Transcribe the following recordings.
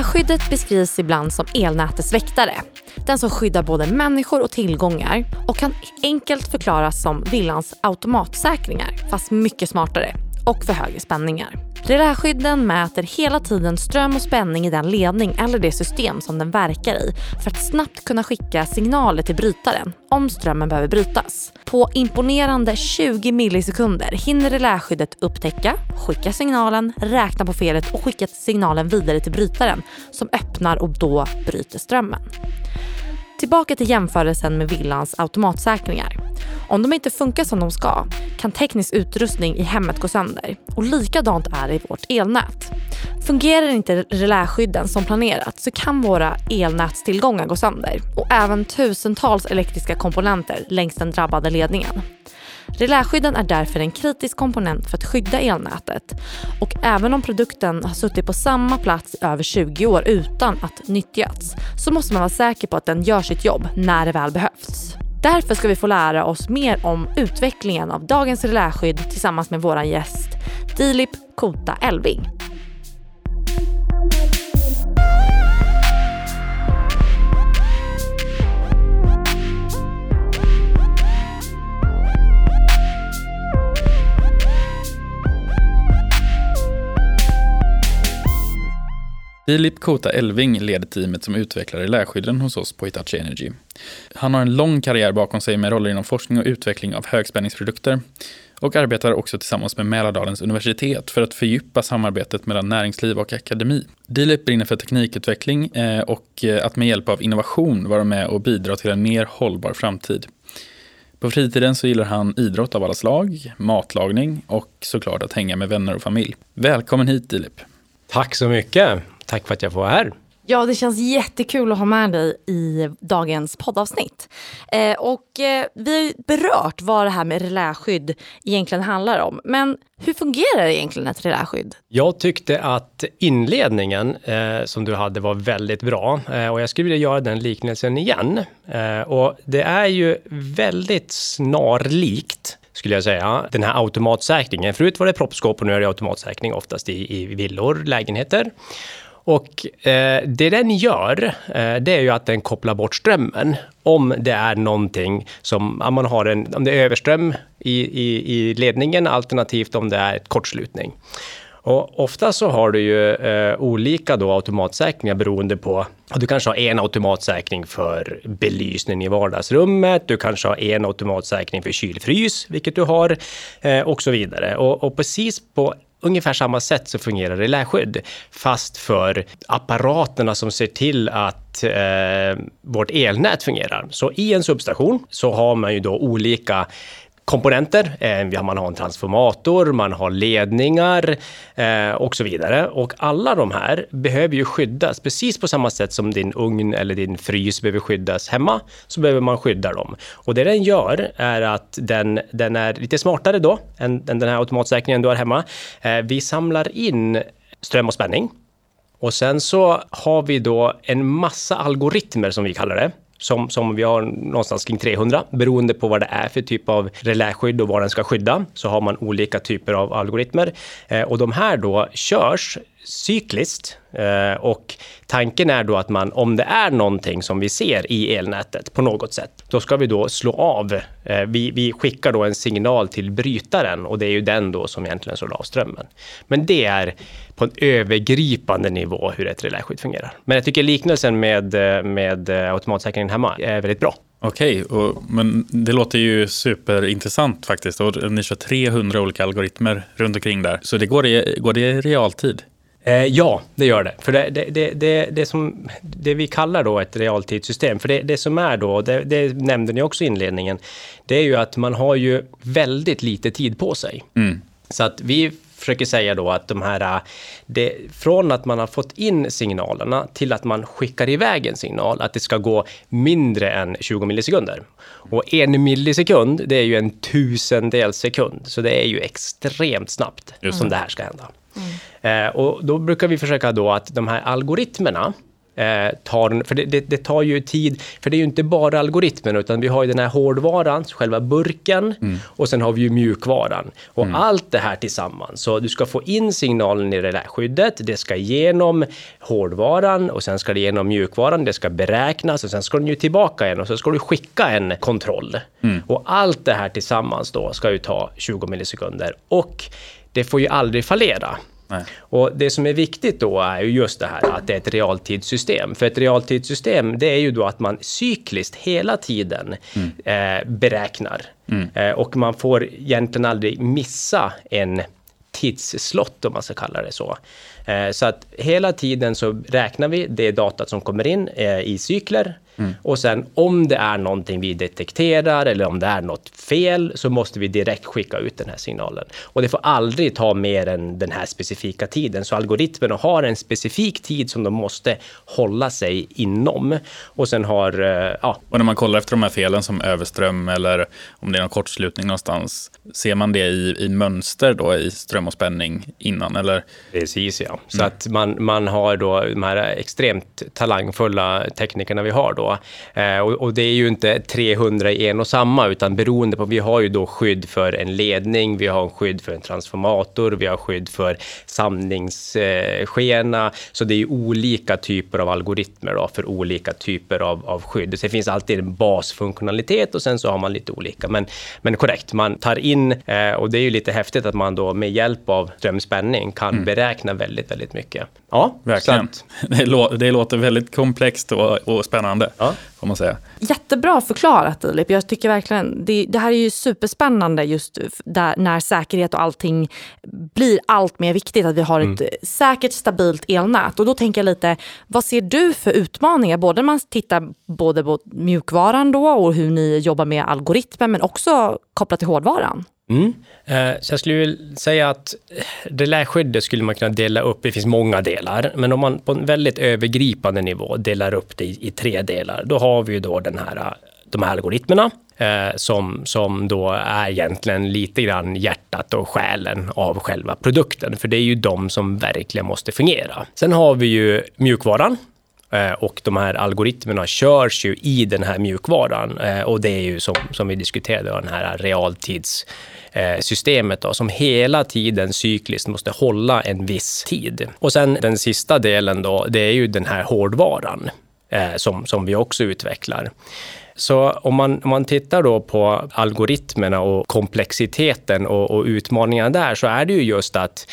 Reläskyddet beskrivs ibland som elnätets väktare. Den som skyddar både människor och tillgångar och kan enkelt förklaras som villans automatsäkringar fast mycket smartare och för högre spänningar. Reläskydden mäter hela tiden ström och spänning i den ledning eller det system som den verkar i för att snabbt kunna skicka signaler till brytaren om strömmen behöver brytas. På imponerande 20 millisekunder hinner reläskyddet upptäcka, skicka signalen, räkna på felet och skicka signalen vidare till brytaren som öppnar och då bryter strömmen. Tillbaka till jämförelsen med villans automatsäkringar. Om de inte funkar som de ska kan teknisk utrustning i hemmet gå sönder. Och likadant är det i vårt elnät. Fungerar inte reläskydden som planerat så kan våra elnätstillgångar gå sönder och även tusentals elektriska komponenter längs den drabbade ledningen. Reläskydden är därför en kritisk komponent för att skydda elnätet och även om produkten har suttit på samma plats i över 20 år utan att nyttjas så måste man vara säker på att den gör sitt jobb när det väl behövs. Därför ska vi få lära oss mer om utvecklingen av dagens reläskydd tillsammans med vår gäst Dilip Kota Elving. Filip Kota Elving leder teamet som utvecklar reläskydden hos oss på Hitachi Energy. Han har en lång karriär bakom sig med roller inom forskning och utveckling av högspänningsprodukter och arbetar också tillsammans med Mälardalens universitet för att fördjupa samarbetet mellan näringsliv och akademi. Dilip brinner för teknikutveckling eh, och eh, att med hjälp av innovation vara med och bidra till en mer hållbar framtid. På fritiden så gillar han idrott av alla slag, matlagning och såklart att hänga med vänner och familj. Välkommen hit Dilip! Tack så mycket! Tack för att jag får vara här. Ja, det känns jättekul att ha med dig i dagens poddavsnitt. Eh, och eh, vi har ju berört vad det här med reläskydd egentligen handlar om. Men hur fungerar egentligen ett reläskydd? Jag tyckte att inledningen eh, som du hade var väldigt bra eh, och jag skulle vilja göra den liknelsen igen. Eh, och det är ju väldigt snarlikt skulle jag säga. Den här automatsäkringen. Förut var det proppskåp och nu är det automatsäkring oftast i, i villor, lägenheter. Och eh, det den gör, eh, det är ju att den kopplar bort strömmen. Om det är någonting som, om man har en, om det är överström i, i, i ledningen, alternativt om det är ett kortslutning. Och ofta så har du ju eh, olika då automatsäkringar beroende på du kanske har en automatsäkring för belysning i vardagsrummet. Du kanske har en automatsäkring för kylfrys, vilket du har eh, och så vidare. Och, och precis på ungefär samma sätt så fungerar reläskydd, fast för apparaterna som ser till att eh, vårt elnät fungerar. Så i en substation så har man ju då olika komponenter. Eh, man har en transformator, man har ledningar eh, och så vidare. Och alla de här behöver ju skyddas precis på samma sätt som din ugn eller din frys behöver skyddas hemma, så behöver man skydda dem. Och det den gör är att den, den är lite smartare då än, än den här automatsäkringen du har hemma. Eh, vi samlar in ström och spänning. Och sen så har vi då en massa algoritmer som vi kallar det som, som vi har någonstans kring 300. Beroende på vad det är för typ av reläskydd och vad den ska skydda så har man olika typer av algoritmer. Eh, och de här då körs cykliskt eh, och tanken är då att man, om det är någonting som vi ser i elnätet på något sätt, då ska vi då slå av. Eh, vi, vi skickar då en signal till brytaren och det är ju den då som egentligen slår av strömmen. Men det är på en övergripande nivå hur ett reläskydd fungerar. Men jag tycker liknelsen med, eh, med automatsäkringen hemma är väldigt bra. Okej, okay, men det låter ju superintressant faktiskt. Och ni kör 300 olika algoritmer runt omkring där. Så det går, i, går det i realtid? Eh, ja, det gör det. För det, det, det, det, som, det vi kallar då ett realtidssystem, för det, det som är då, det, det nämnde ni också i inledningen, det är ju att man har ju väldigt lite tid på sig. Mm. Så att vi försöker säga då att de här, det, från att man har fått in signalerna till att man skickar iväg en signal, att det ska gå mindre än 20 millisekunder. Och en millisekund, det är ju en tusendels sekund, så det är ju extremt snabbt Just. som det här ska hända. Mm. Eh, och då brukar vi försöka då att de här algoritmerna eh, tar, för det, det, det, tar ju tid, för det är ju inte bara algoritmen, utan vi har ju den här hårdvaran, själva burken, mm. och sen har vi ju mjukvaran. Och mm. allt det här tillsammans, så du ska få in signalen i reläskyddet, det ska igenom hårdvaran och sen ska det igenom mjukvaran, det ska beräknas och sen ska den ju tillbaka igen och så ska du skicka en kontroll. Mm. Och allt det här tillsammans då ska ju ta 20 millisekunder. Och det får ju aldrig fallera. Nej. Och det som är viktigt då är ju just det här att det är ett realtidssystem. För ett realtidssystem, det är ju då att man cykliskt hela tiden mm. eh, beräknar. Mm. Eh, och man får egentligen aldrig missa en tidsslott, om man ska kalla det så. Eh, så att hela tiden så räknar vi det datat som kommer in eh, i cykler. Mm. Och sen om det är någonting vi detekterar eller om det är något fel så måste vi direkt skicka ut den här signalen. Och det får aldrig ta mer än den här specifika tiden. Så algoritmerna har en specifik tid som de måste hålla sig inom. Och sen har, eh, ja. Och när man kollar efter de här felen som överström eller om det är någon kortslutning någonstans, ser man det i, i mönster då i ström och spänning innan eller? Precis ja. Så mm. att man, man har då de här extremt talangfulla teknikerna vi har då. Eh, och, och, det är ju inte 300 i en och samma, utan beroende på, vi har ju då skydd för en ledning, vi har skydd för en transformator, vi har skydd för samlingsskena. Eh, så det är ju olika typer av algoritmer då, för olika typer av, av skydd. Så det finns alltid en basfunktionalitet och sen så har man lite olika. Men, men korrekt, man tar in, eh, och det är ju lite häftigt att man då med hjälp av strömspänning kan mm. beräkna väldigt, väldigt mycket. Ja, verkligen. Det, lå det låter väldigt komplext och, och spännande. Ja. Får man säga. Jättebra förklarat Filip. Jag tycker verkligen det, det, här är ju superspännande just där, när säkerhet och allting blir allt mer viktigt. Att vi har ett mm. säkert, stabilt elnät. Och då tänker jag lite, vad ser du för utmaningar? Både när man tittar både på mjukvaran då och hur ni jobbar med algoritmer men också kopplat till hårdvaran. Mm. Eh, så jag skulle vilja säga att reläskyddet skulle man kunna dela upp, det finns många delar, men om man på en väldigt övergripande nivå delar upp det i, tre delar, då har vi ju då den här, de här algoritmerna eh, som, som då är egentligen lite grann hjärtat och själen av själva produkten, för det är ju de som verkligen måste fungera. Sen har vi ju mjukvaran Eh, och de här algoritmerna körs ju i den här mjukvaran eh, och det är ju som, som vi diskuterade, den här realtidssystemet då, som hela tiden cykliskt måste hålla en viss tid. Och sen den sista delen då, det är ju den här hårdvaran eh, som, som vi också utvecklar. Så om man, om man tittar då på algoritmerna och komplexiteten och, och utmaningarna där så är det ju just att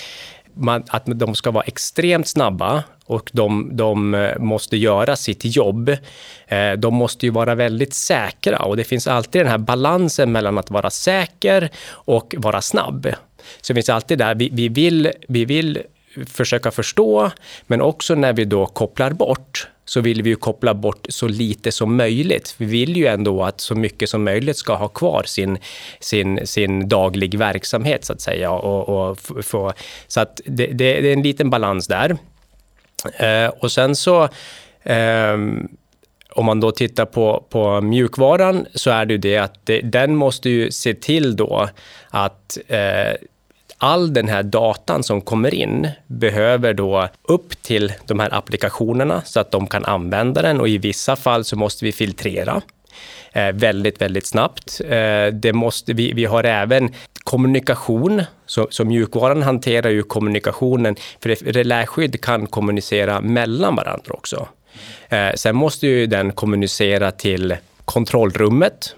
man, att de ska vara extremt snabba och de, de eh, måste göra sitt jobb. Eh, de måste ju vara väldigt säkra och det finns alltid den här balansen mellan att vara säker och vara snabb. Så det finns alltid där, vi, vi, vill, vi vill försöka förstå, men också när vi då kopplar bort så vill vi ju koppla bort så lite som möjligt. Vi vill ju ändå att så mycket som möjligt ska ha kvar sin, sin, sin daglig verksamhet så att säga. Och, och få, så att det, det, det är en liten balans där. Eh, och sen så eh, om man då tittar på, på mjukvaran så är det ju det att det, den måste ju se till då att eh, all den här datan som kommer in behöver då upp till de här applikationerna så att de kan använda den och i vissa fall så måste vi filtrera väldigt, väldigt snabbt. Eh, det måste, vi, vi har även kommunikation, så, så mjukvaran hanterar ju kommunikationen, för reläskydd kan kommunicera mellan varandra också. Eh, sen måste ju den kommunicera till kontrollrummet,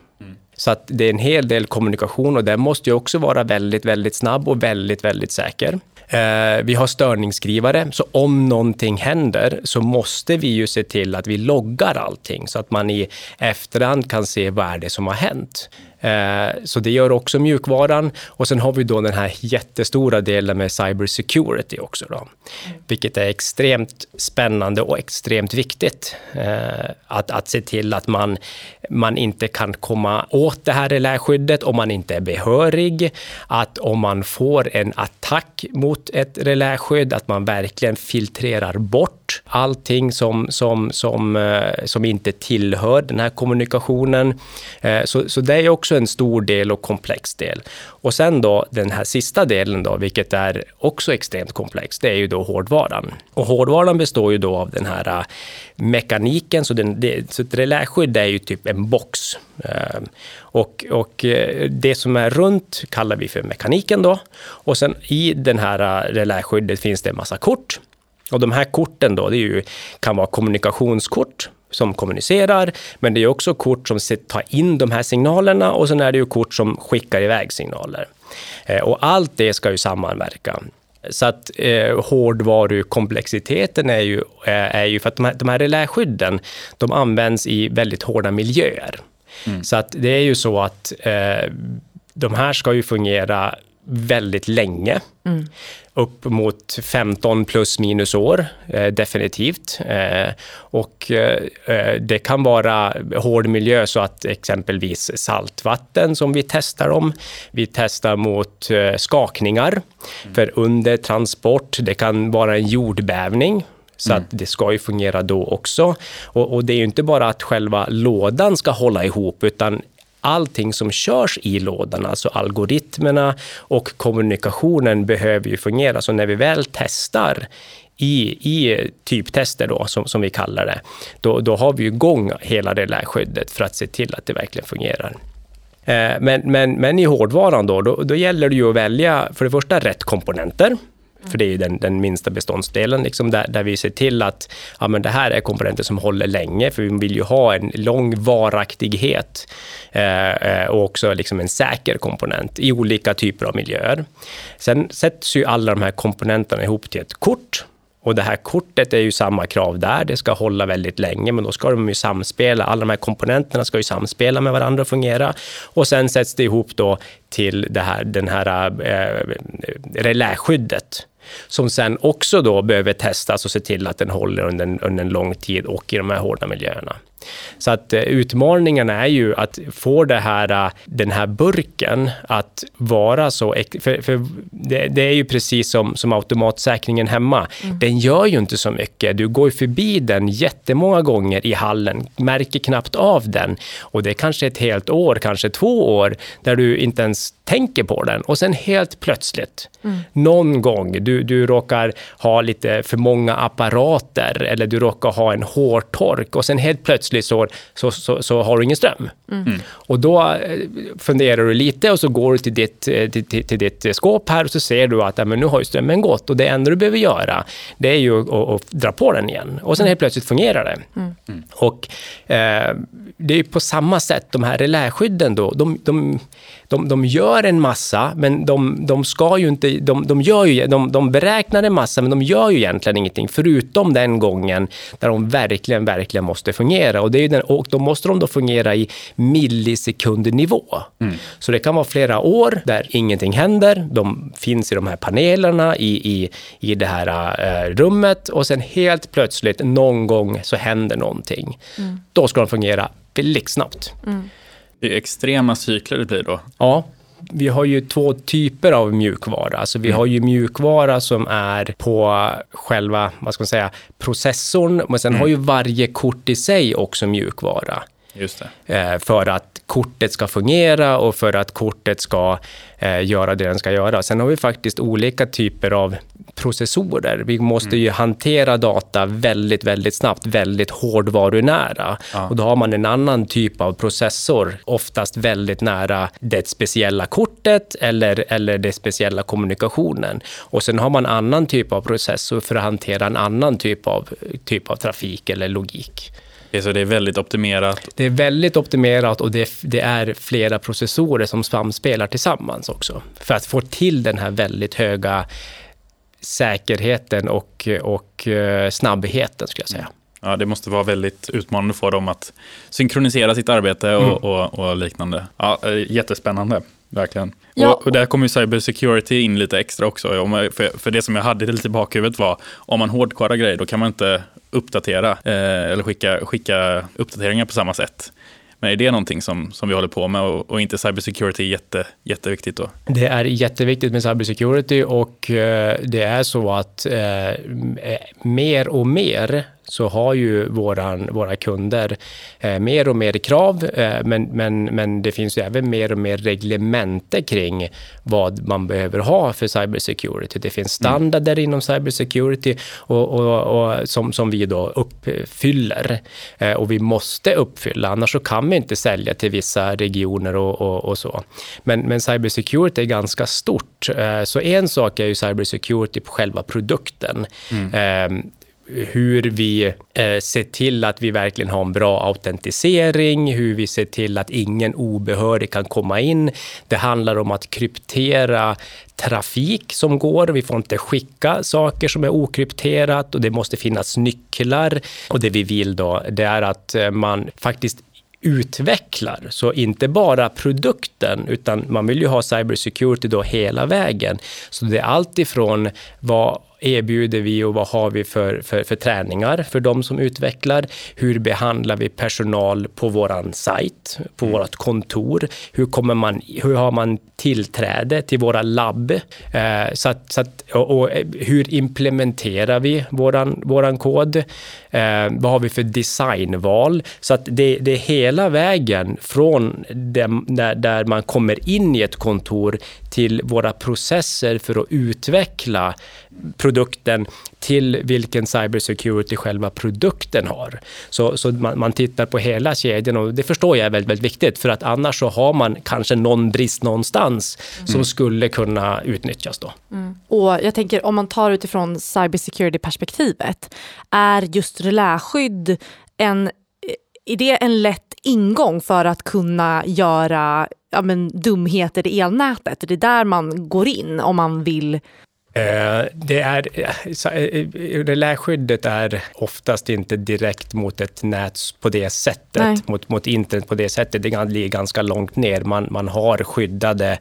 så att det är en hel del kommunikation och den måste ju också vara väldigt, väldigt snabb och väldigt, väldigt säker. Eh, vi har störningsskrivare, så om någonting händer så måste vi ju se till att vi loggar allting så att man i efterhand kan se vad är det som har hänt. Eh, så det gör också mjukvaran. Och sen har vi då den här jättestora delen med cyber security också. Då, vilket är extremt spännande och extremt viktigt. Eh, att, att se till att man, man inte kan komma åt det här reläskyddet om man inte är behörig. Att om man får en attack mot ett reläskydd, att man verkligen filtrerar bort allting som, som, som, eh, som inte tillhör den här kommunikationen. Eh, så, så det är också en stor del och komplex del. Och sen då den här sista delen då, vilket är också extremt komplext, det är ju då hårdvaran. Och hårdvaran består ju då av den här eh, mekaniken, så, den, det, så ett reläskydd är ju typ en box. Och, och det som är runt kallar vi för mekaniken då. Och sen i den här reläskyddet finns det en massa kort. Och de här korten då, det ju, kan vara kommunikationskort som kommunicerar, men det är också kort som tar in de här signalerna och sen är det ju kort som skickar iväg signaler. Eh, och allt det ska ju sammanverka. Så att eh, hårdvarukomplexiteten är ju, eh, är ju för att de här, de här reläskydden, de används i väldigt hårda miljöer. Mm. Så att det är ju så att eh, de här ska ju fungera väldigt länge. Mm. Upp mot 15 plus minus år, eh, definitivt. Eh, och eh, eh, det kan vara hård miljö så att exempelvis saltvatten som vi testar om. Vi testar mot eh, skakningar. Mm. För under transport, det kan vara en jordbävning så mm. att det ska ju fungera då också. Och, och, det är ju inte bara att själva lådan ska hålla ihop, utan allting som körs i lådan, alltså algoritmerna och kommunikationen behöver ju fungera. Så när vi väl testar i, i typtester då, som, som vi kallar det, då, då har vi igång hela det där skyddet för att se till att det verkligen fungerar. Eh, men, men, men i hårdvaran då, då, då gäller det ju att välja för det första rätt komponenter. För det är ju den, den minsta beståndsdelen, liksom där, där vi ser till att ja, men det här är komponenter som håller länge, för vi vill ju ha en lång varaktighet eh, eh och också liksom en säker komponent i olika typer av miljöer. Sen sätts ju alla de här komponenterna ihop till ett kort och det här kortet är ju samma krav där, det ska hålla väldigt länge, men då ska de ju samspela. Alla de här komponenterna ska ju samspela med varandra och fungera. Och sen sätts det ihop då till det här, den här eh, reläskyddet som sen också då behöver testas och se till att den håller under en, under en lång tid och i de här hårda miljöerna. Så att eh, utmaningen är ju att få det här, eh, den här burken att vara så... För, för det, det, är ju precis som, som automatsäkringen hemma. Mm. Den gör ju inte så mycket. Du går förbi den jättemånga gånger i hallen, märker knappt av den. Och det är kanske ett helt år, kanske två år, där du inte ens tänker på den. Och sen helt plötsligt, mm. någon gång, du, du råkar ha lite för många apparater eller du råkar ha en hårtork och sen helt plötsligt så, så, så, så har du ingen ström. Mm. Och då eh, funderar du lite och så går du till ditt, eh, till, till, till ditt skåp här och så ser du att ja, men nu har ju strömmen gått och det enda du behöver göra det är ju att, att dra på den igen. Och sen helt plötsligt fungerar det. Mm. mm. Och eh, det är på samma sätt, de här reläskydden då, de, de de, de gör en massa, men de, de ska ju inte... De, de, gör ju, de, de beräknar en massa, men de gör ju egentligen ingenting, förutom den gången där de verkligen, verkligen måste fungera. Och, det är den, och då måste de då fungera i millisekundnivå. Mm. Så det kan vara flera år där ingenting händer. De finns i de här panelerna i, i, i det här äh, rummet och sen helt plötsligt någon gång så händer någonting. Mm. Då ska de fungera blixtsnabbt. Mm. Det är extrema cykler det blir då. Ja, vi har ju två typer av mjukvara. Alltså vi mm. har ju mjukvara som är på själva, vad ska man säga, processorn, men sen mm. har ju varje kort i sig också mjukvara. Eh, för att kortet ska fungera och för att kortet ska eh, göra det den ska göra. Sen har vi faktiskt olika typer av processorer. Vi måste ju mm. hantera data väldigt, väldigt snabbt, väldigt hårdvarunära. Ja. Och då har man en annan typ av processor, oftast väldigt nära det speciella kortet eller, eller det speciella kommunikationen. Och sen har man annan typ av processor för att hantera en annan typ av, typ av trafik eller logik. Okay, så det är väldigt optimerat? Det är väldigt optimerat och det, det, är flera processorer som samspelar tillsammans också. För att få till den här väldigt höga säkerheten och, och eh, snabbheten, skulle jag säga. Mm. Ja, det måste vara väldigt utmanande för dem att synkronisera sitt arbete och, mm. och, och liknande. Ja, eh, jättespännande, verkligen. Ja. Och, och där kommer cyber security in lite extra också. För, för det som jag hade lite i bakhuvudet var, om man hårdkodar grejer, då kan man inte uppdatera eh, eller skicka, skicka uppdateringar på samma sätt. Men är det någonting som, som vi håller på med och, och inte cybersecurity jätte, jätteviktigt då? Det är jätteviktigt med cybersecurity och eh, det är så att eh, eh mer och mer så har ju våran, våra kunder eh, mer och mer krav, eh, men, men, men det finns ju även mer och mer reglemente kring vad man behöver ha för cybersecurity. Det finns mm. standarder mm. inom cybersecurity och, och, och, som, som vi då uppfyller. Eh, och vi måste uppfylla, annars så kan vi inte sälja till vissa regioner och, och, och så. Men, men cybersecurity är ganska stort. Eh, så en sak är ju cybersecurity på själva produkten. Mm. Hur vi eh, ser till att vi verkligen har en bra autentisering, hur vi ser till att ingen obehörig kan komma in. Det handlar om att kryptera trafik som går. Vi får inte skicka saker som är okrypterat och det måste finnas nycklar. Och det vi vill då, det är att eh, man faktiskt utvecklar. Så inte bara produkten, utan man vill ju ha cybersecurity då hela vägen. Så det är allt ifrån vad erbjuder vi och vad har vi för, för, för träningar för de som utvecklar? Hur behandlar vi personal på våran sajt, på mm. vårt kontor? Hur, kommer man, hur har man tillträde till våra labb? Eh, så att, så att, och, och, eh, hur implementerar vi våran, våran kod? Eh, vad har vi för designval? Så att det, det är hela vägen från dem, där, där man kommer in i ett kontor till våra processer för att utveckla produkten till vilken cybersecurity själva produkten har. Så, så man, man, tittar på hela kedjan och det förstår jag är väldigt, väldigt viktigt för att annars så har man kanske någon brist någonstans mm. som skulle kunna utnyttjas då. Mm. Och jag tänker om man tar utifrån cybersecurity-perspektivet, är just reläskydd en är det en lätt ingång för att kunna göra ja, men, dumheter i elnätet? Det är där man går in om man vill det är, eh, reläskyddet är oftast inte direkt mot ett nät på det sättet, mot, mot internet på det sättet. Det ligger ganska långt ner. Man, man har skyddade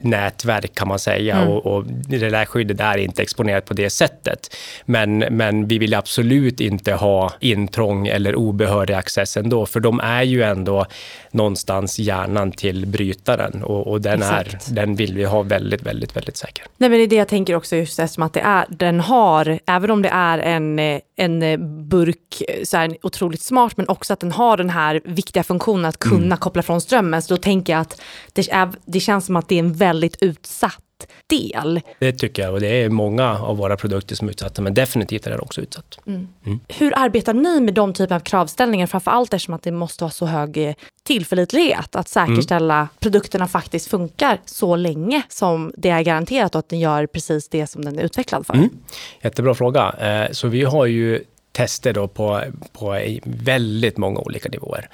nätverk kan man säga mm. och, och det där skyddet är inte exponerat på det sättet. Men, men vi vill absolut inte ha intrång eller obehörig access ändå, för de är ju ändå någonstans hjärnan till brytaren och, och den, är, den vill vi ha väldigt, väldigt, väldigt säker. Nej, men det är det jag tänker också just eftersom att det är, den har, även om det är en, en burk så här, otroligt smart, men också att den har den här viktiga funktionen att kunna mm. koppla från strömmen. Så då tänker jag att det, är, det känns som att det är en väldigt utsatt del. Det tycker jag och det är många av våra produkter som är utsatta men definitivt är den också utsatt. Mm. Mm. Hur arbetar ni med de typer av kravställningar framför allt eftersom att det måste vara så hög eh, tillförlitlighet att säkerställa mm. produkterna faktiskt funkar så länge som det är garanterat och att den gör precis det som den är utvecklad för? Mm. Jättebra fråga. Eh, så vi har ju tester då på, på väldigt många olika nivåer.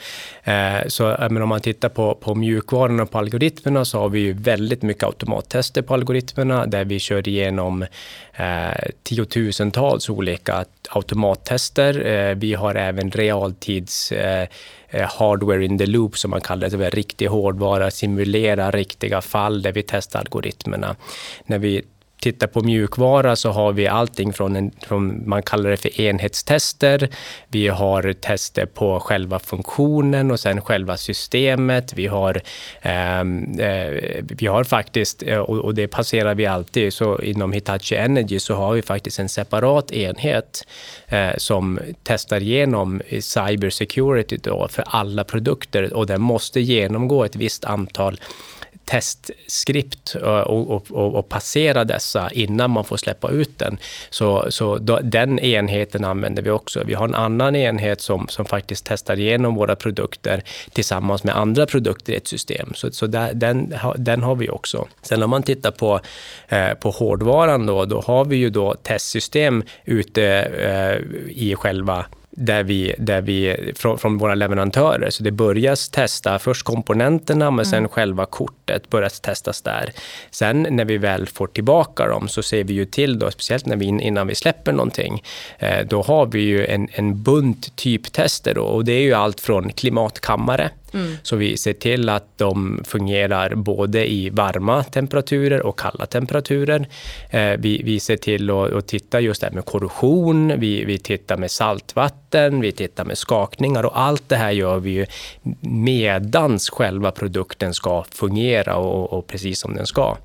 Eh, så eh, men om man tittar på, på mjukvaran och på algoritmerna så har vi ju väldigt mycket automattester på algoritmerna där vi kör igenom eh, tiotusentals olika automattester. Eh, vi har även realtids eh, eh hardware in the loop som man kallar det, riktig hårdvara, simulera riktiga fall där vi testar algoritmerna. När vi tittar på mjukvara så har vi allting från, en, från, man kallar det för enhetstester. Vi har tester på själva funktionen och sen själva systemet. Vi har, ehm, eh, vi har faktiskt, eh, och, och, det passerar vi alltid, så inom Hitachi Energy så har vi faktiskt en separat enhet eh, som testar igenom cyber security då för alla produkter och den måste genomgå ett visst antal testskript eh, och, och, och, och, passera dessa innan man får släppa ut den. Så, så då, den enheten använder vi också. Vi har en annan enhet som, som faktiskt testar igenom våra produkter tillsammans med andra produkter i ett system. Så, så där, den, den har vi också. Sen om man tittar på, eh, på hårdvaran då, då har vi ju då testsystem ute eh, i själva där vi, där vi från, från, våra leverantörer. Så det börjas testa först komponenterna, men sen mm. själva kortet börjas testas där. Sen när vi väl får tillbaka dem så ser vi ju till, då, speciellt när vi, innan vi släpper någonting, eh, då har vi ju en, en bunt typtester. Då, och det är ju allt från klimatkammare, Mm. Så vi ser till att de fungerar både i varma temperaturer och kalla temperaturer. Eh, vi, vi ser till att, att titta just det här med korrosion, vi, vi tittar med saltvatten, vi tittar med skakningar och allt det här gör vi ju medans själva produkten ska fungera och, och precis som den ska.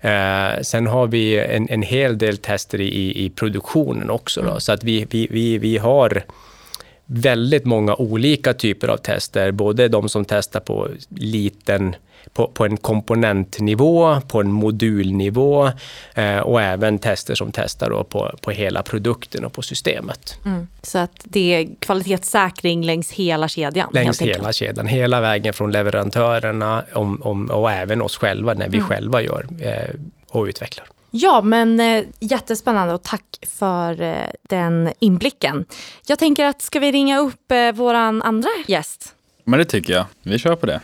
Eh, sen har vi en, en hel del tester i, i produktionen också. Då, mm. så att vi, vi, vi, vi har väldigt många olika typer av tester. Både de som testar på liten på, på en komponentnivå, på en modulnivå eh, och även tester som testar på, på hela produkten och på systemet. Mm. Så att det är kvalitetssäkring längs hela kedjan? Längs hela kedjan, hela vägen från leverantörerna om, om, och även oss själva när vi mm. själva gör eh, och utvecklar. Ja, men eh, jättespännande och tack för eh, den inblicken. Jag tänker att ska vi ringa upp eh, vår andra gäst? Men det tycker jag. Vi kör på det.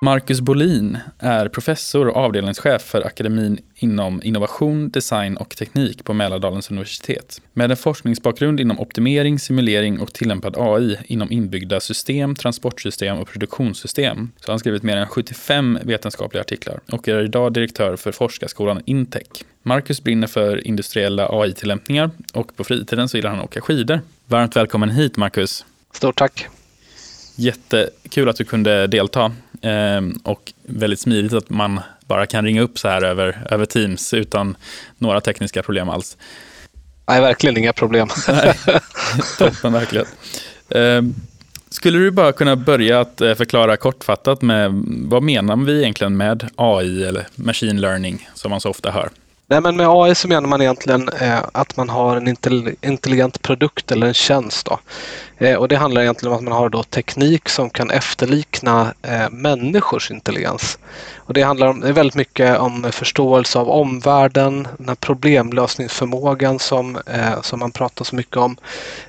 Marcus Bolin är professor och avdelningschef för akademin inom innovation, design och teknik på Mälardalens universitet. Med en forskningsbakgrund inom optimering, simulering och tillämpad AI inom inbyggda system, transportsystem och produktionssystem så har han skrivit mer än 75 vetenskapliga artiklar och är idag direktör för forskarskolan Intech. Marcus brinner för industriella AI-tillämpningar och på fritiden så gillar han att åka skidor. Varmt välkommen hit Marcus! Stort tack! Jättekul att du kunde delta och väldigt smidigt att man bara kan ringa upp så här över, över Teams utan några tekniska problem alls. Nej, verkligen inga problem. Nej, toppen, verkligen. Ehm, skulle du bara kunna börja att eh, förklara kortfattat med vad menar vi egentligen med AI eller machine learning som man så ofta hör? Nej, men med AI så menar man egentligen eh, att man har en intelligent produkt eller en tjänst. Då. Eh, och det handlar egentligen om att man har då teknik som kan efterlikna eh, människors intelligens. Och det handlar om, det är väldigt mycket om förståelse av omvärlden, den här problemlösningsförmågan som, eh, som man pratar så mycket om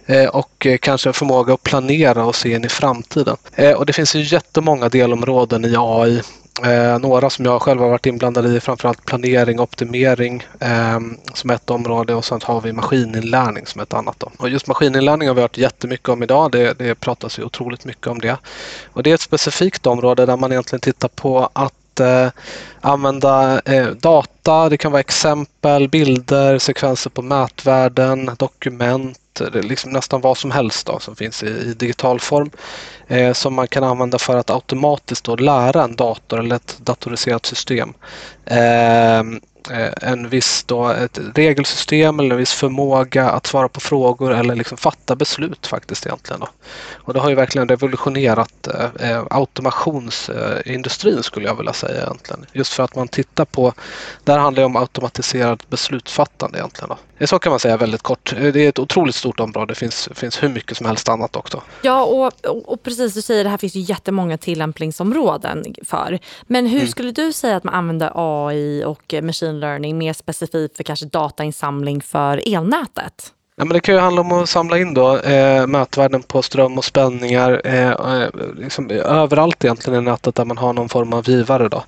eh, och eh, kanske förmåga att planera och se in i framtiden. Eh, och det finns ju jättemånga delområden i AI Eh, några som jag själv har varit inblandad i, framförallt planering och optimering eh, som ett område och sen har vi maskininlärning som ett annat. Då. Och just maskininlärning har vi hört jättemycket om idag. Det, det pratas ju otroligt mycket om det. Och det är ett specifikt område där man egentligen tittar på att eh, använda eh, data. Det kan vara exempel, bilder, sekvenser på mätvärden, dokument liksom nästan vad som helst då, som finns i, i digital form eh, som man kan använda för att automatiskt då lära en dator eller ett datoriserat system ehm, eh, en viss då, ett regelsystem eller en viss förmåga att svara på frågor eller liksom fatta beslut faktiskt egentligen. Då. Och det har ju verkligen revolutionerat eh, eh automationsindustrin eh, skulle jag vilja säga egentligen. Just för att man tittar på, där handlar det om automatiserat beslutsfattande egentligen. Då. Det så kan man säga väldigt kort. Det är ett otroligt stort område. Det finns, finns hur mycket som helst annat också. Ja, och, och precis du säger, det här finns ju jättemånga tillämpningsområden för. Men hur mm. skulle du säga att man använder AI och machine learning mer specifikt för kanske datainsamling för elnätet? Ja, men det kan ju handla om att samla in då, eh, mätvärden på ström och spänningar eh, eh liksom överallt egentligen i nätet där man har någon form av givare. Då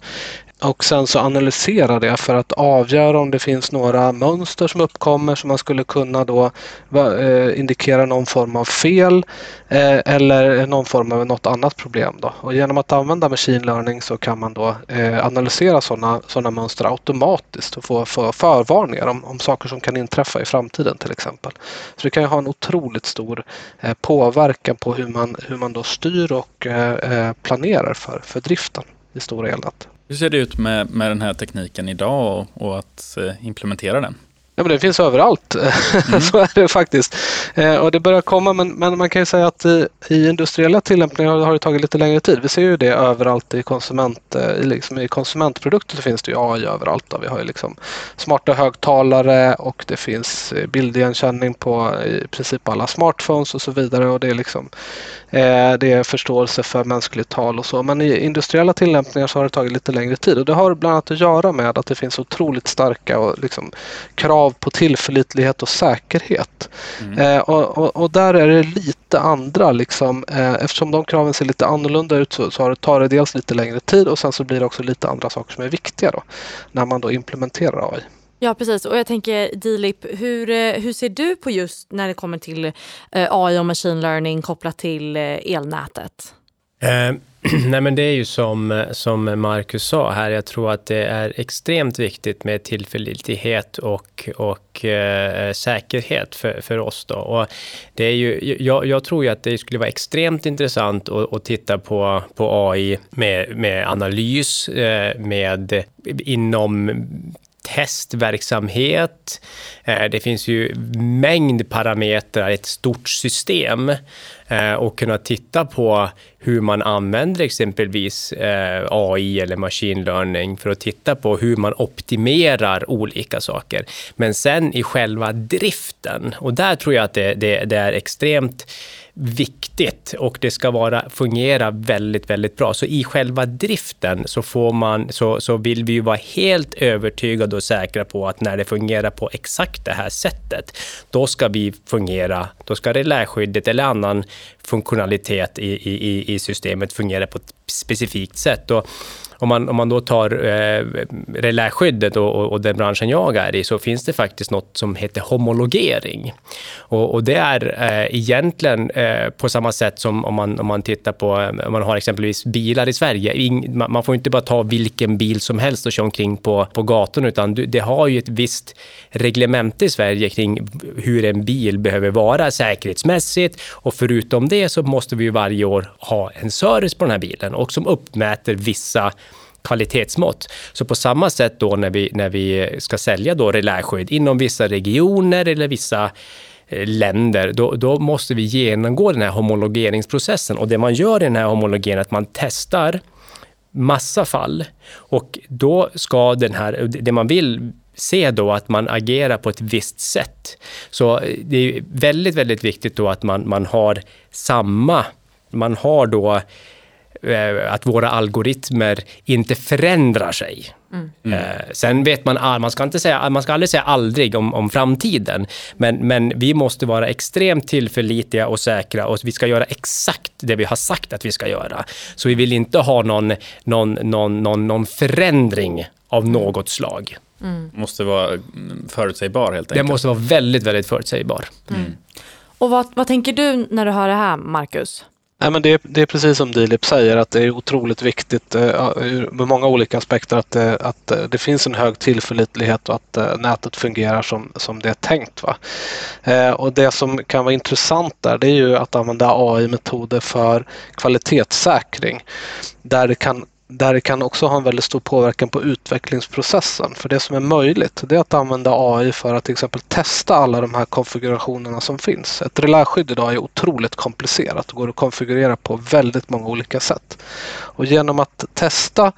och sen så analysera det för att avgöra om det finns några mönster som uppkommer som man skulle kunna då eh, indikera någon form av fel eh, eller någon form av något annat problem. Då. Och genom att använda machine learning så kan man då eh, analysera sådana såna mönster automatiskt och få, få förvarningar om, om saker som kan inträffa i framtiden till exempel. Så det kan ju ha en otroligt stor påverkan på hur man, hur man då styr och planerar för, för driften i stora elnät. Hur ser det ut med, med den här tekniken idag och, och att eh, implementera den? Ja, men det finns överallt, mm. så är det faktiskt. Eh, och det börjar komma, men, men man kan ju säga att i, i industriella tillämpningar har det tagit lite längre tid. Vi ser ju det överallt i, konsument, eh, liksom i konsumentprodukter så finns det ju AI överallt. Då. Vi har ju liksom smarta högtalare och det finns eh, bildigenkänning på i princip alla smartphones och så vidare. Och det är liksom Eh, det är förståelse för mänskligt tal och så. Men i industriella tillämpningar så har det tagit lite längre tid och det har bland annat att göra med att det finns otroligt starka och liksom, krav på tillförlitlighet och säkerhet. Mm. Eh, och, och, och, där är det lite andra, liksom, eh, eftersom de kraven ser lite annorlunda ut så, så tar det dels lite längre tid och sen så blir det också lite andra saker som är viktiga då, när man då implementerar AI. Ja precis och jag tänker Dilip, hur, eh, hur ser du på just när det kommer till eh, AI och machine learning kopplat till eh, elnätet? Nej men det är ju som, som Marcus sa här, jag tror att det är extremt viktigt med tillförlitlighet och, och eh, säkerhet för, för oss. Då. Och det är ju, jag, jag tror ju att det skulle vara extremt intressant att, att titta på, på AI med, med analys, eh, med inom testverksamhet. Eh, det finns ju mängd parametrar, ett stort system eh, och kunna titta på hur man använder exempelvis eh, AI eller machine learning för att titta på hur man optimerar olika saker. Men sen i själva driften, och där tror jag att det, det, det är extremt viktigt och det ska vara, fungera väldigt, väldigt bra. Så i själva driften så, får man, så, så vill vi ju vara helt övertygade och säkra på att när det fungerar på exakt det här sättet, då ska vi fungera, då ska reläskyddet eller annan funktionalitet i, i, i systemet fungera på specifikt sätt. Och om man, om man då tar eh, reläskyddet och, och, och, den branschen jag är i så finns det faktiskt något som heter homologering. Och, och det är eh, egentligen eh, på samma sätt som om man, om man tittar på, eh, om man har exempelvis bilar i Sverige. In, man, man får inte bara ta vilken bil som helst och köra omkring på, på gatorna utan du, det har ju ett visst reglemente i Sverige kring hur en bil behöver vara säkerhetsmässigt och förutom det så måste vi varje år ha en service på den här bilen och som uppmäter vissa kvalitetsmått. Så på samma sätt då när vi, när vi ska sälja då reläskydd inom vissa regioner eller vissa eh, länder, då, då, måste vi genomgå den här homologeringsprocessen. Och det man gör i den här homologeringen är att man testar massa fall och då ska den här, det man vill se då att man agerar på ett visst sätt. Så eh, det är väldigt, väldigt viktigt då att man, man har samma, man har då att våra algoritmer inte förändrar sig. Mm. Eh, sen vet man, man ska, inte säga, man ska aldrig säga aldrig om, om framtiden, men, men vi måste vara extremt tillförlitliga och säkra och vi ska göra exakt det vi har sagt att vi ska göra. Så vi vill inte ha någon, någon, någon, någon, någon förändring av mm. något slag. Mm. Måste vara förutsägbar helt enkelt. Det måste vara väldigt, väldigt förutsägbar. Mm. Och vad, vad tänker du när du hör det här, Marcus? Nej, men det, det är precis som Dilip säger att det är otroligt viktigt uh, med många olika aspekter att, uh, att eh, det finns en hög tillförlitlighet och att nätet fungerar som, som det är tänkt. Va? Och det som kan vara intressant där det är ju att använda AI-metoder för kvalitetssäkring där det kan där det kan också ha en väldigt stor påverkan på utvecklingsprocessen. För det som är möjligt det är att använda AI för att till exempel testa alla de här konfigurationerna som finns. Ett reläskydd idag är otroligt komplicerat och går att konfigurera på väldigt många olika sätt. Och genom att testa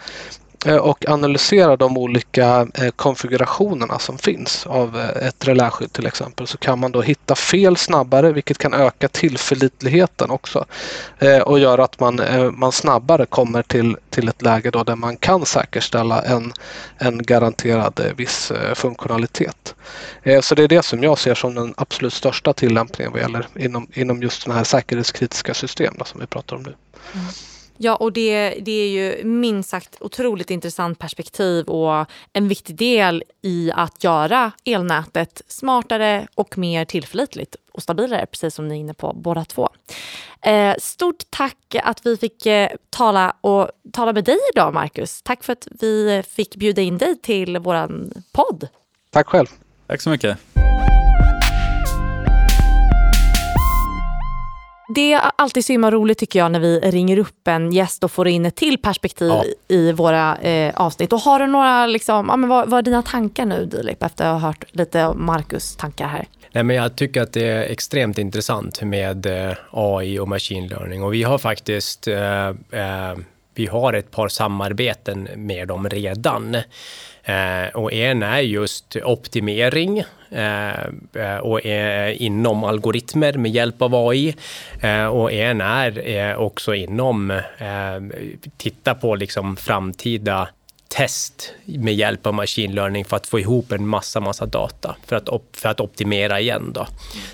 Eh, och analysera de olika eh, konfigurationerna som finns av eh, ett reläskydd till exempel så kan man då hitta fel snabbare vilket kan öka tillförlitligheten också och göra att man, man snabbare kommer till, till ett läge då där man kan säkerställa en, en garanterad viss funktionalitet. Så det är det som jag ser som den absolut största tillämpningen vad gäller inom, inom just sådana här säkerhetskritiska system då, som vi pratar om nu. Mm. Ja, och det, det är ju minst sagt otroligt intressant perspektiv och en viktig del i att göra elnätet smartare och mer tillförlitligt och stabilare, precis som ni är inne på båda två. Eh, stort tack att vi fick eh, tala, och, tala med dig idag, Marcus. Tack för att vi fick bjuda in dig till vår podd. Tack själv. Tack så mycket. Det är alltid så himla roligt tycker jag när vi ringer upp en gäst och får in ett till perspektiv ja. i våra eh, avsnitt. Och har du några, liksom, ja, men vad, vad är dina tankar nu Dilip efter att ha hört lite om Marcus tankar här? Nej, men jag tycker att det är extremt intressant med eh, AI och machine learning och vi har faktiskt eh, eh, vi har ett par samarbeten med dem redan. Eh, och en är just optimering eh, eh och är inom algoritmer med hjälp av AI. Eh, och en är eh, också inom, eh, titta på liksom framtida test med hjälp av machine learning för att få ihop en massa, massa data för att, op, för att optimera igen. Då.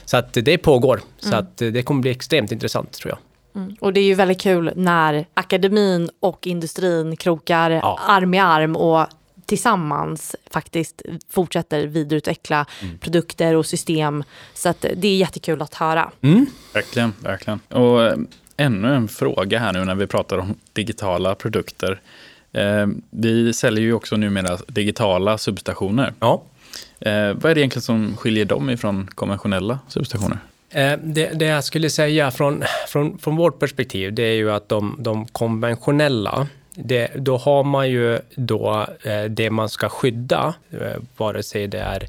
Så att det pågår. Så mm. att det kommer bli extremt intressant tror jag. Mm. Och det är ju väldigt kul när akademin och industrin krokar ja. arm i arm och tillsammans faktiskt fortsätter vidareutveckla produkter och system. Så att det är jättekul att höra. Verkligen, verkligen. Och eh, ännu en fråga här nu när vi pratar om digitala produkter. Eh, vi säljer ju också numera digitala substationer. Ja. Eh, vad är det egentligen som skiljer dem ifrån konventionella substationer? Eh, det, det jag skulle säga från, från, från vårt perspektiv, det är ju att de, de konventionella, det, då har man ju då eh, det man ska skydda, eh, vare sig det är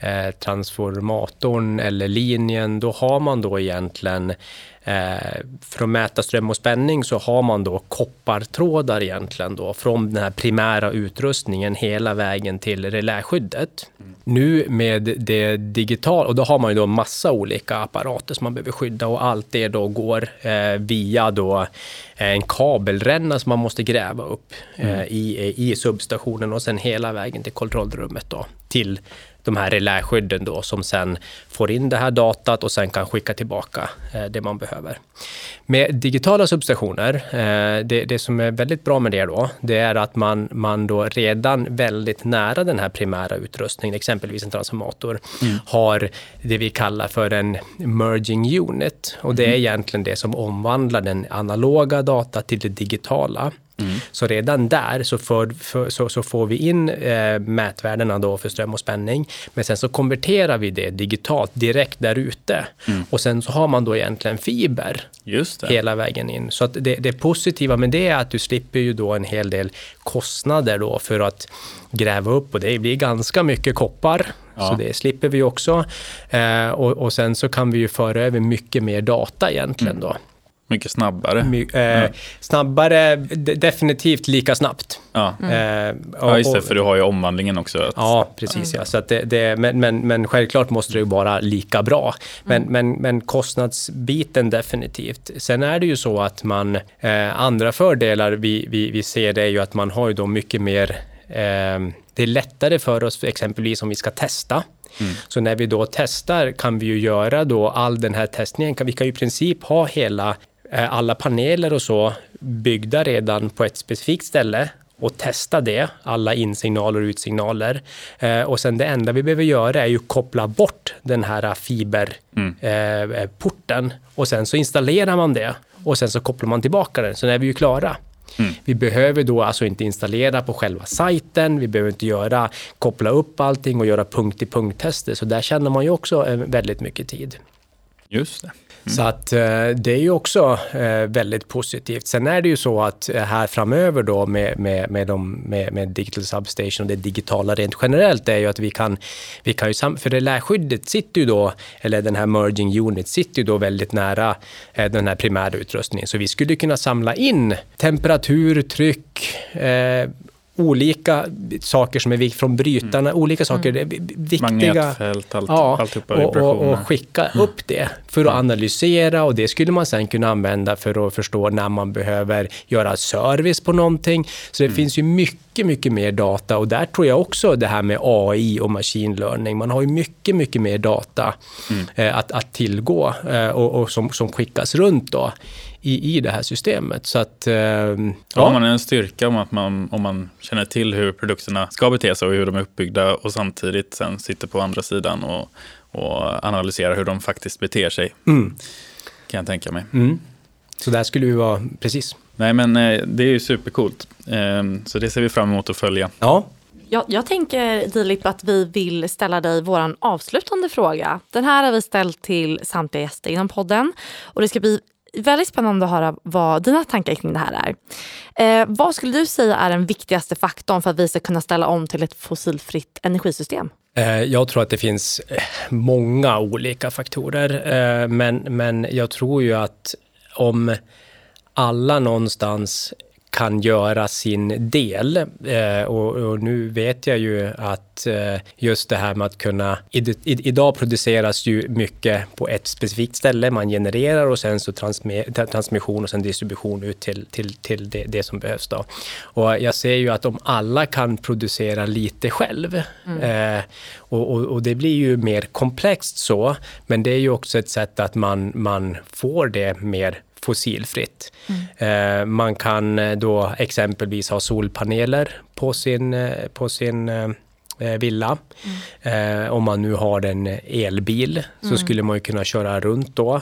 eh, transformatorn eller linjen, då har man då egentligen Eh, för att mäta ström och spänning så har man då koppartrådar egentligen då från den här primära utrustningen hela vägen till reläskyddet. Nu med det digitala, och då har man ju då massa olika apparater som man behöver skydda och allt det då går eh, via då en kabelränna som man måste gräva upp eh, i, i substationen och sen hela vägen till kontrollrummet då till de här reläskydden då som sen får in det här datat och sen kan skicka tillbaka eh, det man behöver. Med digitala substationer, eh, det, det som är väldigt bra med det då, det är att man, man då redan väldigt nära den här primära utrustningen, exempelvis en transformator, har det vi kallar för en merging unit. Och det är egentligen det som omvandlar den analoga data till det digitala. Så redan där så, för, för, så, så får vi in eh, mätvärdena då för ström och spänning. Men sen så konverterar vi det digitalt direkt där ute. Och sen så har man då egentligen fiber hela vägen in. Så att det, det positiva med det är att du slipper ju då en hel del kostnader då för att gräva upp och det blir ganska mycket koppar. Ja. Så det slipper vi också. Eh, och, och sen så kan vi ju föra över mycket mer data egentligen då. Mycket snabbare. My, eh, Snabbare, de, definitivt lika snabbt. Ja. Eh, och- ja, just det, för du har ju omvandlingen också. Att, Ja, precis. Ja. Så att det, det, men, men, men självklart måste det ju vara lika bra. Men, men, men kostnadsbiten definitivt. Sen är det ju så att man, eh, andra fördelar vi, vi, vi ser det är ju att man har ju då mycket mer, eh, det är lättare för oss exempelvis om vi ska testa. Så när vi då testar kan vi ju göra då all den här testningen, kan, vi kan ju i princip ha hela, eh, alla paneler och så byggda redan på ett specifikt ställe och testa det, alla insignaler och utsignaler. Eh, och sen det enda vi behöver göra är ju koppla bort den här fiberporten eh, porten. och sen så installerar man det och sen så kopplar man tillbaka den, så är vi ju klara. Vi behöver då alltså inte installera på själva sajten, vi behöver inte göra, koppla upp allting och göra punkt-till-punkt-tester, så där tjänar man ju också eh, väldigt mycket tid. Just det. Så att eh, det är ju också eh, väldigt positivt. Sen är det ju så att eh, här framöver då med, med, med, de, med, med Digital Substation och det digitala rent generellt är ju att vi kan, vi kan ju, sam- för reläskyddet sitter ju då, eller den här merging unit sitter ju då väldigt nära den här primära utrustningen. Så vi skulle kunna samla in temperatur, tryck, eh, olika saker som är viktiga från brytarna, olika saker, det vi- viktiga. Magnetfält, allt, Ja, alltihopa, och, och, och skicka upp det för att analysera och det skulle man sen kunna använda för att förstå när man behöver göra service på någonting. Så det finns ju mycket, mycket mer data och där tror jag också det här med AI och machine learning, man har ju mycket, mycket mer data eh, att, att tillgå eh, och, och som, som skickas runt då i, i det här systemet. Så att, eh, Ja. Har man en styrka om att man, om man känner till hur produkterna ska bete sig och hur de är uppbyggda och samtidigt sen sitter på andra sidan och, och analyserar hur de faktiskt beter sig. Kan jag tänka mig. mm. Så där skulle vi vara, precis. Nej men eh, det är ju supercoolt. Eh, Så det ser vi fram emot att följa. Ja, Jag, jag tänker Dilip att vi vill ställa dig vår avslutande fråga. Den här har vi ställt till samtliga gäster inom podden och det ska bli väldigt spännande att höra vad dina tankar kring det här är. Eh, vad skulle du säga är den viktigaste faktorn för att vi ska kunna ställa om till ett fossilfritt energisystem? Eh, jag tror att det finns eh, många olika faktorer, eh, men, men jag tror ju att om alla någonstans kan göra sin del. Eh, och, och nu vet jag ju att eh, just det här med att kunna... I, i, idag produceras ju mycket på ett specifikt ställe. Man genererar och sen så transme, tra- transmission och sen distribution ut till, till, till det, det som behövs. Då. Och jag ser ju att om alla kan producera lite själv eh, och, och, och det blir ju mer komplext så, men det är ju också ett sätt att man, man får det mer fossilfritt. Mm. Eh, man kan eh, då exempelvis ha solpaneler på sin, eh, på sin villa. Mm. Om man nu har en elbil så mm. skulle man ju kunna köra runt då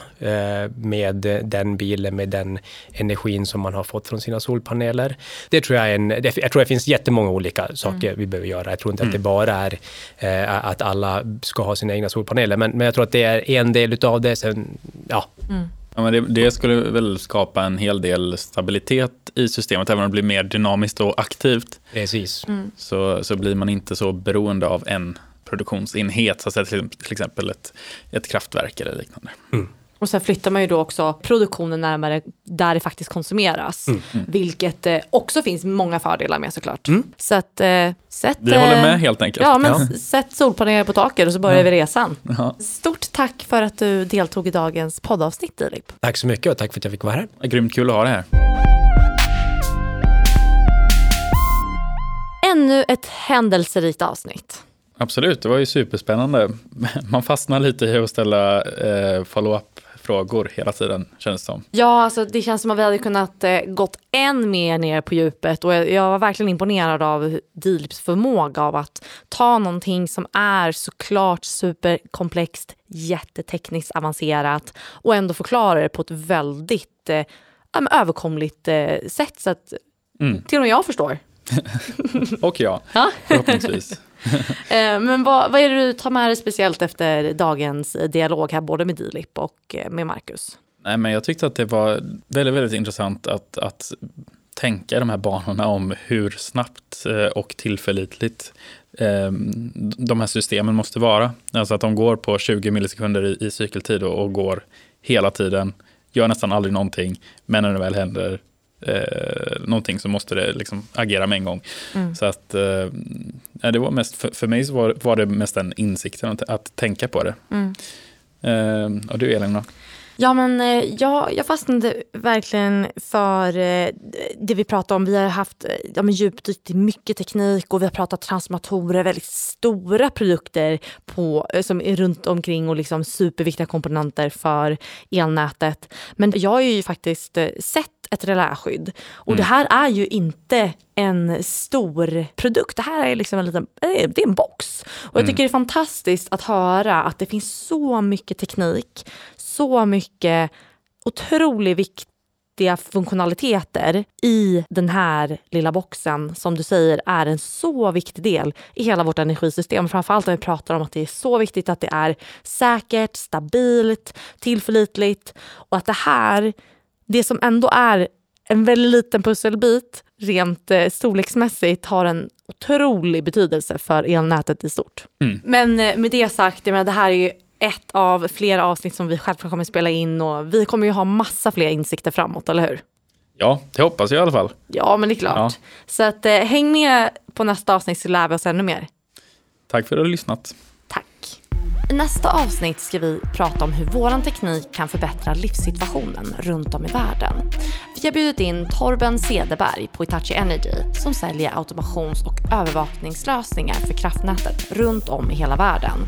med den bilen med den energin som man har fått från sina solpaneler. Det tror jag är en, jag tror det finns jättemånga olika saker mm. vi behöver göra. Jag tror inte att det mm. bara är att alla ska ha sina egna solpaneler, men, men jag tror att det är en del utav det. Sen, ja. Ja, men det, det, skulle väl skapa en hel del stabilitet i systemet, även om det blir mer dynamiskt och aktivt. Precis. Mm. Så, så blir man inte så beroende av en produktionsenhet, så att säga, till, till exempel ett, ett kraftverk eller liknande. Mm. Och sen flyttar man ju då också produktionen närmare där det faktiskt konsumeras. Mm. Mm. Vilket eh, också finns många fördelar med såklart. Mm. Så att, eh, sätt, Vi håller med helt enkelt. Ja, men ja. sätt solpaneler på taket och så börjar ja. vi resan. Ja. Stort tack för att du deltog i dagens poddavsnitt Dilip. Tack så mycket och tack för att jag fick vara här. Grymt kul att ha dig här. Ännu ett händelserikt avsnitt. Absolut, det var ju superspännande. Man fastnar lite i att ställa eh, follow-up frågor hela tiden, känns det som. Ja, alltså, det känns som att vi hade kunnat eh, gått än mer ner på djupet och jag, jag var verkligen imponerad av Dilips förmåga av att ta någonting som är såklart superkomplext, jättetekniskt avancerat och ändå förklara det på ett väldigt eh, överkomligt eh, sätt så att mm. till och med jag förstår. och jag, förhoppningsvis. Eh, men vad, vad är det du tar med dig speciellt efter dagens dialog här, både med Dilip och eh, med Marcus? Nej, men jag tyckte att det var väldigt, väldigt intressant att, att tänka de här banorna om hur snabbt eh, och tillförlitligt de här systemen måste vara. Alltså att de går på 20 millisekunder i, cykeltid och, och går hela tiden, gör nästan aldrig någonting, men när det väl händer eh, någonting så måste det liksom agera med en gång. Mm. Så att eh, det var mest, för, för mig så var, var, det mest en insikten att, att tänka på det. Mm. Eh, och du Elin då? Ja, men eh, jag, jag fastnade verkligen för eh, det vi pratade om. Vi har haft ja, men djupdykt i mycket teknik och vi har pratat transformatorer, väldigt stora produkter på, eh, som är runt omkring och liksom superviktiga komponenter för elnätet. Men jag har ju faktiskt sett ett reläskydd och mm. det här är ju inte en stor produkt. Det här är liksom en liten det är en box. Och jag mm. tycker det är fantastiskt att höra att det finns så mycket teknik så mycket otroligt viktiga funktionaliteter i den här lilla boxen som du säger är en så viktig del i hela vårt energisystem. Framförallt när vi pratar om att det är så viktigt att det är säkert, stabilt, tillförlitligt och att det här, det som ändå är en väldigt liten pusselbit rent eh, storleksmässigt har en otrolig betydelse för elnätet i stort. Mm. Men eh, med det sagt, jag menar, det här är ju ett av flera avsnitt som vi självklart kommer spela in och vi kommer ju ha massa fler insikter framåt, eller hur? Ja, det hoppas jag i alla fall. Ja, men det är klart. Ja. Så att, eh, häng med på nästa avsnitt så lär vi oss ännu mer. Tack för att du har lyssnat. Tack. I nästa avsnitt ska vi prata om hur vår teknik kan förbättra livssituationen runt om i världen. Vi har bjudit in Torben Cederberg på Hitachi Energy som säljer automations och övervakningslösningar för kraftnätet runt om i hela världen.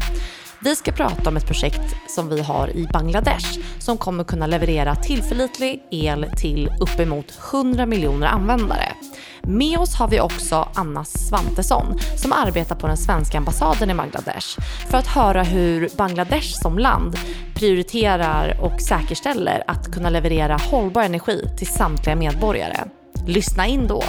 Vi ska prata om ett projekt som vi har i Bangladesh som kommer kunna leverera tillförlitlig el till uppemot 100 miljoner användare. Med oss har vi också Anna Svantesson som arbetar på den svenska ambassaden i Bangladesh för att höra hur Bangladesh som land prioriterar och säkerställer att kunna leverera hållbar energi till samtliga medborgare. Lyssna in då!